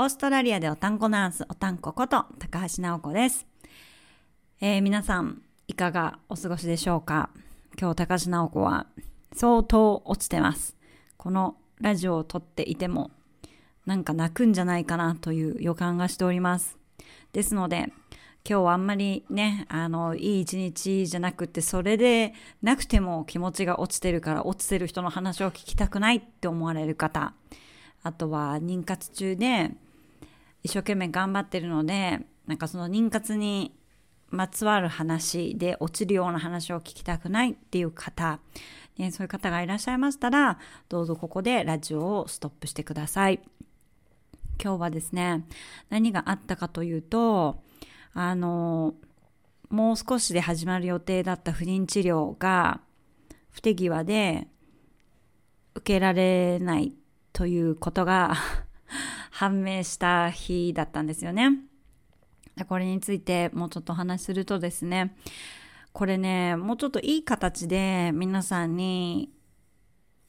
オーストラリアでおたんこナース、おたんここと高橋直子です。えー、皆さん、いかがお過ごしでしょうか？今日高橋直子は相当落ちてます。このラジオを撮っていても、なんか泣くんじゃないかなという予感がしております。ですので、今日はあんまりね、あの、いい一日じゃなくて、それでなくても気持ちが落ちてるから、落ちてる人の話を聞きたくないって思われる方、あとは妊活中で一生懸命頑張ってるので、なんかその妊活にまつわる話で落ちるような話を聞きたくないっていう方、ね、そういう方がいらっしゃいましたら、どうぞここでラジオをストップしてください。今日はですね、何があったかというと、あの、もう少しで始まる予定だった不妊治療が不手際で受けられないということが判明した日だったんですよね。これについてもうちょっとお話しするとですね、これね、もうちょっといい形で皆さんに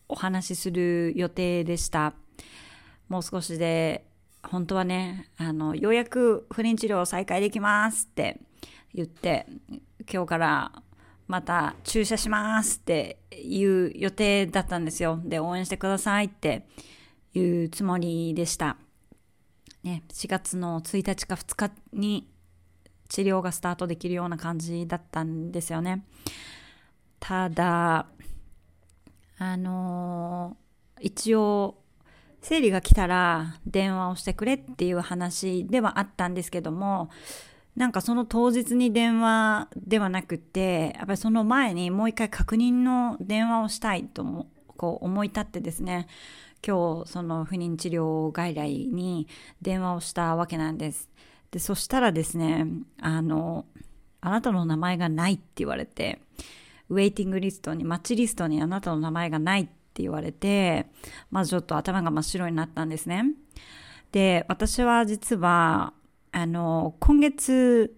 お話しする予定でした。もう少しで本当はね、あの、ようやく不妊治療を再開できますって言って、今日からまた注射しますっていう予定だったんですよ。で、応援してくださいっていうつもりでした。ね、4月の1日か2日に治療がスタートできるような感じだったんですよね。ただ、あのー、一応生理が来たら電話をしてくれっていう話ではあったんですけども、なんかその当日に電話ではなくて、やっぱりその前にもう一回確認の電話をしたいとこう思い立ってですね、今日その不妊治療外来に電話をしたわけなんです。で、そしたらですね、あの、あなたの名前がないって言われて、ウェイティングリストに、マッチリストにあなたの名前がないって言われて、まずちょっと頭が真っ白になったんですね。で、私は実は、あの、今月、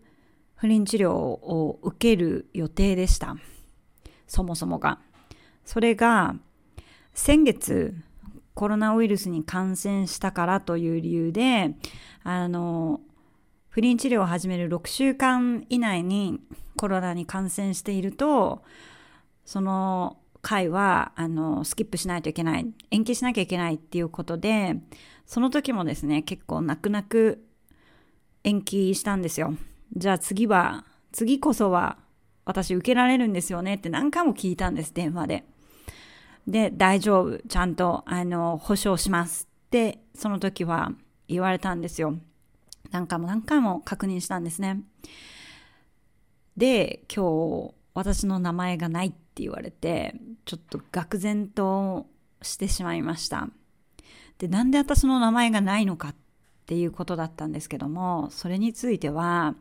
不妊治療を受ける予定でした。そもそもが。それが、先月、コロナウイルスに感染したからという理由で、あの、不妊治療を始める6週間以内にコロナに感染していると、その回は、あの、スキップしないといけない、延期しなきゃいけないっていうことで、その時もですね、結構泣く泣く延期したんですよ。じゃあ次は、次こそは私受けられるんですよねって何回も聞いたんです、電話で。で、大丈夫、ちゃんと、あの、保証しますって、その時は言われたんですよ。何回も何回も確認したんですね。で、今日、私の名前がないって言われて、ちょっと愕然としてしまいました。で、なんで私の名前がないのかっていうことだったんですけども、それについては、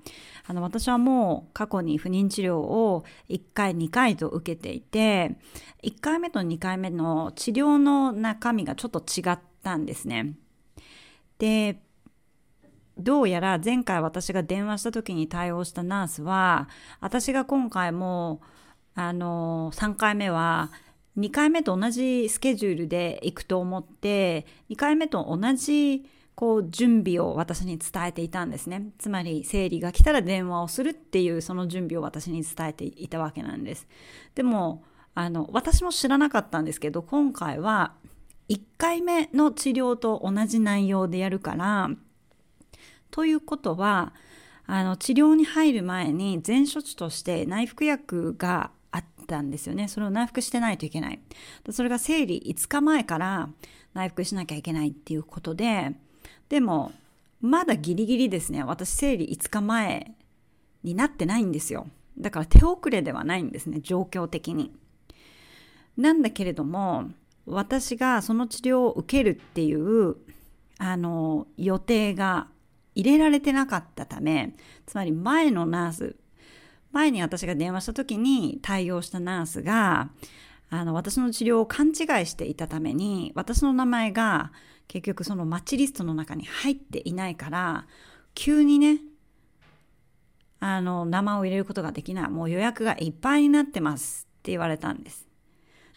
あの、私はもう過去に不妊治療を1回、2回と受けていて、1回目と2回目の治療の中身がちょっと違ったんですね。で、どうやら前回私が電話した時に対応したナースは、私が今回も、あの、3回目は、2回目と同じスケジュールで行くと思って、2回目と同じこう準備を私に伝えていたんですね。つまり生理が来たら電話をするっていうその準備を私に伝えていたわけなんです。でも、あの、私も知らなかったんですけど、今回は1回目の治療と同じ内容でやるから、ということは、あの、治療に入る前に前処置として内服薬があったんですよね。それを内服してないといけない。それが生理5日前から内服しなきゃいけないっていうことで、でも、まだギリギリですね。私生理5日前になってないんですよ。だから手遅れではないんですね、状況的に。なんだけれども、私がその治療を受けるっていう、あの、予定が入れられてなかったため、つまり前のナース、前に私が電話した時に対応したナースが、あの、私の治療を勘違いしていたために、私の名前が結局そのマッチリストの中に入っていないから、急にね、あの、名前を入れることができない。もう予約がいっぱいになってますって言われたんです。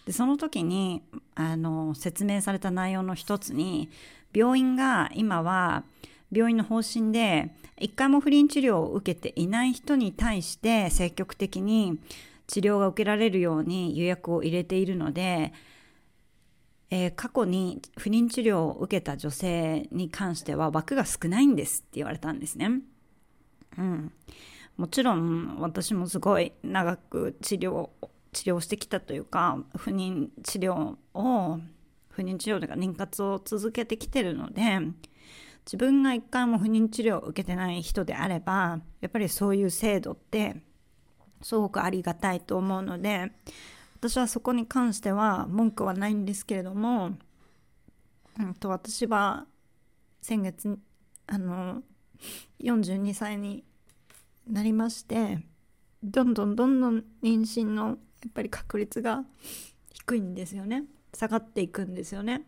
で、その時に、あの、説明された内容の一つに、病院が今は、病院の方針で一回も不妊治療を受けていない人に対して積極的に治療が受けられるように予約を入れているので、えー、過去に不妊治療を受けた女性に関しては枠が少ないんですって言われたんですね。うん、もちろん私もすごい長く治療治療してきたというか不妊治療を不妊治療というか妊活を続けてきてるので自分が一回も不妊治療を受けてない人であればやっぱりそういう制度ってすごくありがたいと思うので私はそこに関しては文句はないんですけれども、うん、と私は先月あの42歳になりましてどんどんどんどん妊娠のやっぱり確率が低いんですよね下がっていくんですよね。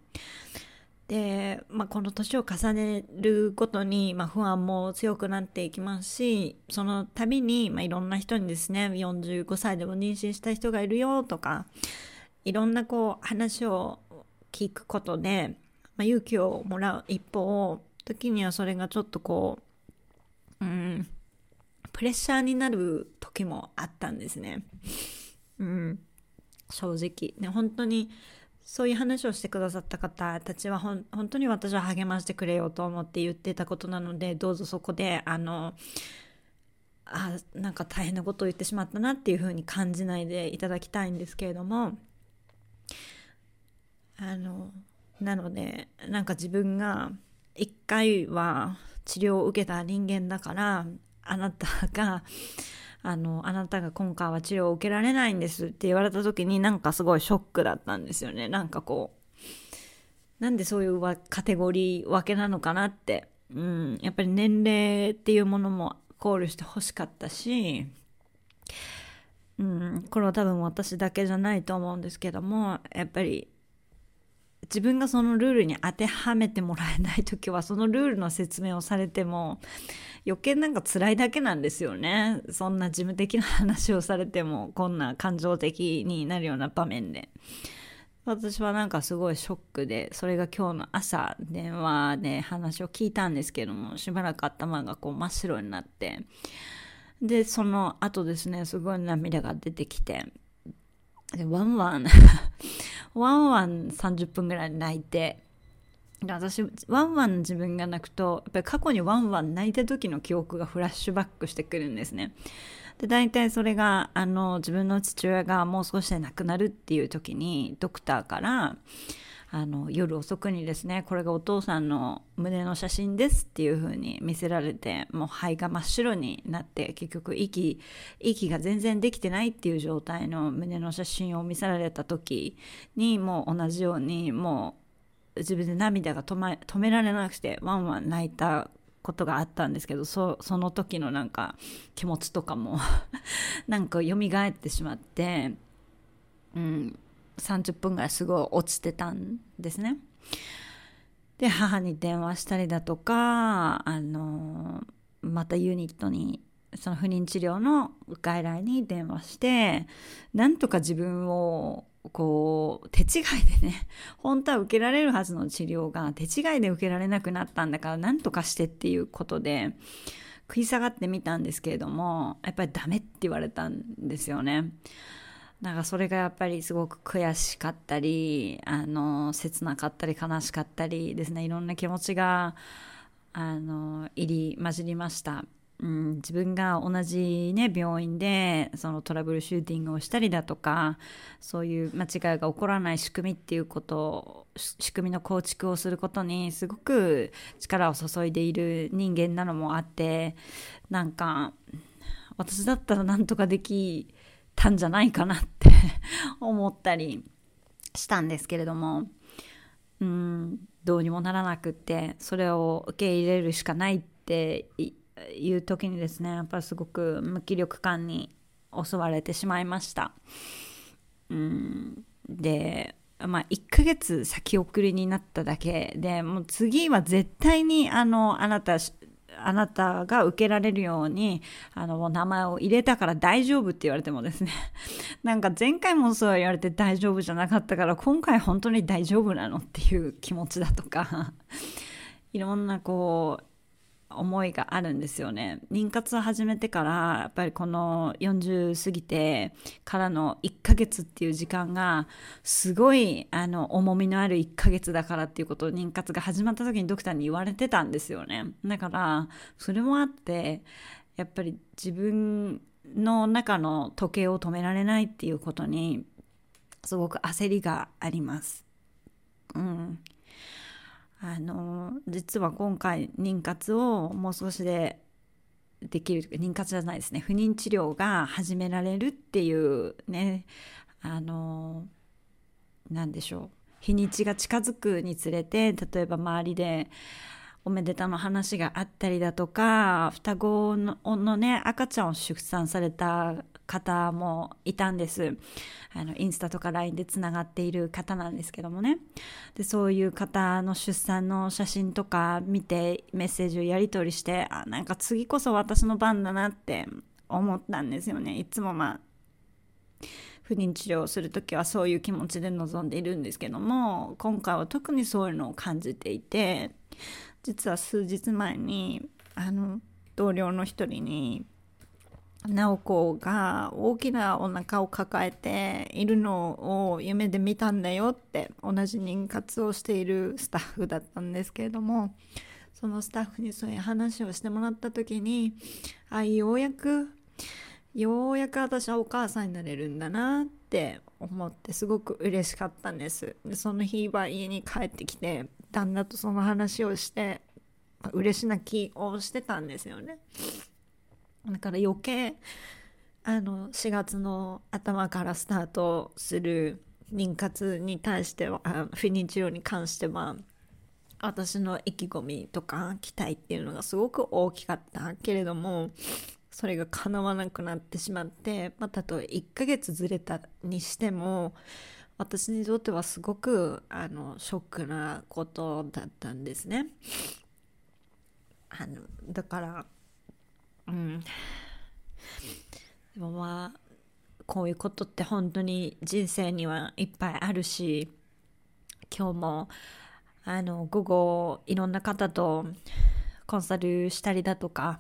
で、まあ、この年を重ねるごとに、まあ、不安も強くなっていきますしその度に、まあ、いろんな人にですね45歳でも妊娠した人がいるよとかいろんなこう話を聞くことで、まあ、勇気をもらう一方時にはそれがちょっとこううんプレッシャーになる時もあったんですね。うん、正直ね本当にそういう話をしてくださった方たちは本当に私は励ましてくれようと思って言ってたことなのでどうぞそこであのあなんか大変なことを言ってしまったなっていうふうに感じないでいただきたいんですけれどもあのなのでなんか自分が一回は治療を受けた人間だからあなたがあの、あなたが今回は治療を受けられないんですって言われた時になんかすごいショックだったんですよね。なんかこう、なんでそういうカテゴリー分けなのかなって。うん、やっぱり年齢っていうものも考慮してほしかったし、うん、これは多分私だけじゃないと思うんですけども、やっぱり自分がそのルールに当てはめてもらえない時はそのルールの説明をされても余計なんか辛いだけなんですよね。そんな事務的な話をされてもこんな感情的になるような場面で。私はなんかすごいショックでそれが今日の朝電話で話を聞いたんですけどもしばらく頭がこう真っ白になって。でその後ですねすごい涙が出てきて。ワンワン ワンワン30分ぐらい泣いて私ワンワン自分が泣くとやっぱり過去にワンワン泣いた時の記憶がフラッシュバックしてくるんですね。で大体それがあの自分の父親がもう少しで亡くなるっていう時にドクターからあの夜遅くにですねこれがお父さんの胸の写真ですっていう風に見せられてもう肺が真っ白になって結局息息が全然できてないっていう状態の胸の写真を見せられた時にもう同じようにもう自分で涙が止,、ま、止められなくてワンワン泣いたことがあったんですけどそその時のなんか気持ちとかも なんか蘇ってしまって、うん、30分ぐらいすごい落ちてたんですね。で母に電話したりだとかあのまたユニットにその不妊治療の外来に電話してなんとか自分をこう手違いでね 本当は受けられるはずの治療が手違いで受けられなくなったんだからなんとかしてっていうことで食い下がってみたんですけれどもやっぱりダメって言われたんですよね。なんかそれがやっぱりすごく悔しかったりあの切なかったり悲しかったりですね。いろんな気持ちがあの入り混じりました、うん、自分が同じ、ね、病院でそのトラブルシューティングをしたりだとかそういう間違いが起こらない仕組みっていうこと仕組みの構築をすることにすごく力を注いでいる人間なのもあってなんか私だったらなんとかできたんじゃないかなって思ったりしたんですけれどもうんどうにもならなくってそれを受け入れるしかないっていう時にですねやっぱりすごく無気力感に襲われてしまいました。うんでまあ、1ヶ月先送りになっただけでもう次は絶対にあのあなたあなたが受けられるように、あの、名前を入れたから大丈夫って言われてもですね、なんか前回もそう言われて大丈夫じゃなかったから、今回本当に大丈夫なのっていう気持ちだとか、いろんなこう思いがあるんですよね。妊活を始めてから、やっぱりこの40過ぎてからの1ヶ月っていう時間が、すごい、あの、重みのある1ヶ月だからっていうことを妊活が始まった時にドクターに言われてたんですよね。だから、それもあって、やっぱり自分の中の時計を止められないっていうことに、すごく焦りがあります。うん。あの実は今回妊活をもう少しでできる妊活じゃないですね。不妊治療が始められるっていうねあの何でしょう。日にちが近づくにつれて例えば周りでおめでたの話があったりだとか双子ののね赤ちゃんを出産された方もいたんです。あのインスタとか LINE でつながっている方なんですけどもね。でそういう方の出産の写真とか見てメッセージをやり取りしてあなんか次こそ私の番だなって思ったんですよね。いつもまあ不妊治療をする時はそういう気持ちで臨んでいるんですけども今回は特にそういうのを感じていて実は数日前にあの同僚の一人に直子が大きなお腹を抱えているのを夢で見たんだよって同じ妊活をしているスタッフだったんですけれどもそのスタッフにそういう話をしてもらった時にあようやくようやく私はお母さんになれるんだなって思ってすごく嬉しかったんです。でその日は家に帰ってきて旦那とその話をして嬉し泣きをしてたんですよね。だから余計あの4月の頭からスタートする妊活に対しては不妊治療に関しては私の意気込みとか期待っていうのがすごく大きかったけれどもそれが叶わなくなってしまってまたとえ1ヶ月ずれたにしても私にとってはすごくあのショックなことだったんですね。あのだからうんでもまあこういうことって本当に人生にはいっぱいあるし今日もあの午後いろんな方とコンサルしたりだとか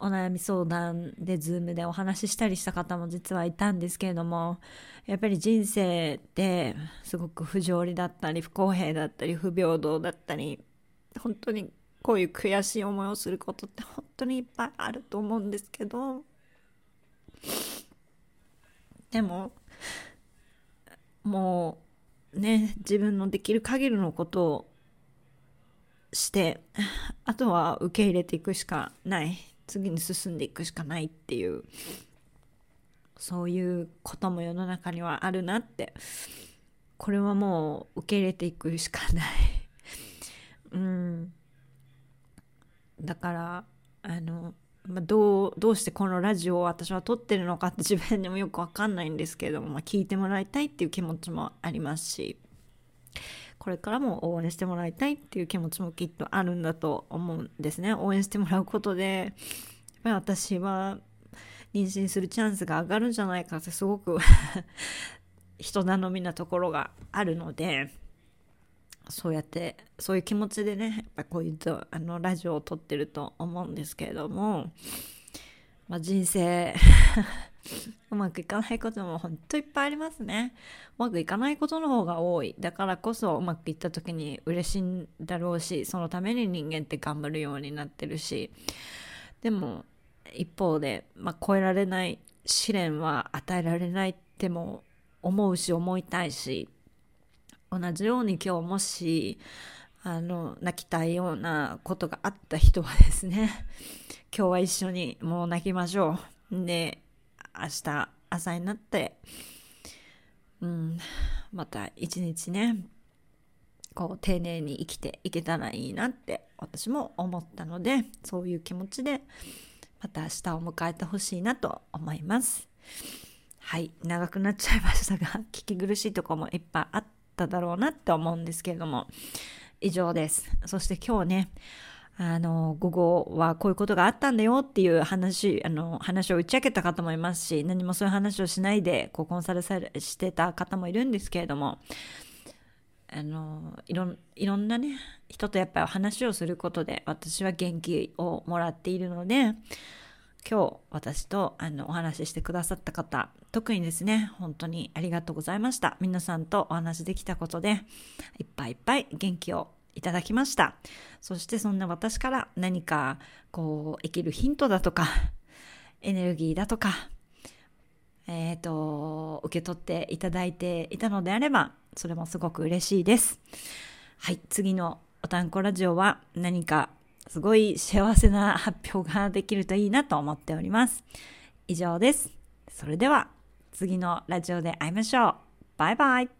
お悩み相談でズームでお話ししたりした方も実はいたんですけれどもやっぱり人生ってすごく不条理だったり不公平だったり不平等だったり本当にこういう悔しい思いをすることって本当にいっぱいあると思うんですけどでももうね自分のできる限りのことをしてあとは受け入れていくしかない。次に進んでいくしかないっていうそういうことも世の中にはあるなって。これはもう受け入れていくしかない。うん。だからあの、まあ、どうどうしてこのラジオを私は撮ってるのかって自分でもよく分かんないんですけれども、まあ、聞いてもらいたいっていう気持ちもありますし。これからも応援してもらいたいっていう気持ちもきっとあるんだと思うんですね。応援してもらうことでやっぱり私は妊娠するチャンスが上がるんじゃないかってすごく 人頼みなところがあるのでそうやってそういう気持ちでねやっぱこういうあのラジオを撮ってると思うんですけれども、まあ、人生 うまくいかないことも本当いっぱいありますね。うまくいかないことの方が多い。だからこそうまくいった時に嬉しいんだろうしそのために人間って頑張るようになってるし。でも一方で、まあ、超えられない試練は与えられないっても思うし思いたいし同じように今日もしあの泣きたいようなことがあった人はですね今日は一緒にもう泣きましょう。で明日朝になってうんまた一日ねこう丁寧に生きていけたらいいなって私も思ったのでそういう気持ちでまた明日を迎えてほしいなと思いますはい長くなっちゃいましたが 聞き苦しいとこもいっぱいあっただろうなって思うんですけれども、以上です。そして今日ね、あの、午後はこういうことがあったんだよっていう話、あの、話を打ち明けた方もいますし、何もそういう話をしないで、こう、コンサルされしてた方もいるんですけれども、あのいろいろんなね人とやっぱり話をすることで私は元気をもらっているので今日私とあのお話ししてくださった方特にですね本当にありがとうございました。皆さんとお話できたことでいっぱいいっぱい元気をいただきましたそしてそんな私から何かこう生きるヒントだとか エネルギーだとかえっ、ー、と受け取っていただいていたのであればそれもすごく嬉しいですはい次のおたんこラジオは何かすごい幸せな発表ができるといいなと思っております。以上です。それでは次のラジオで会いましょう。バイバイ。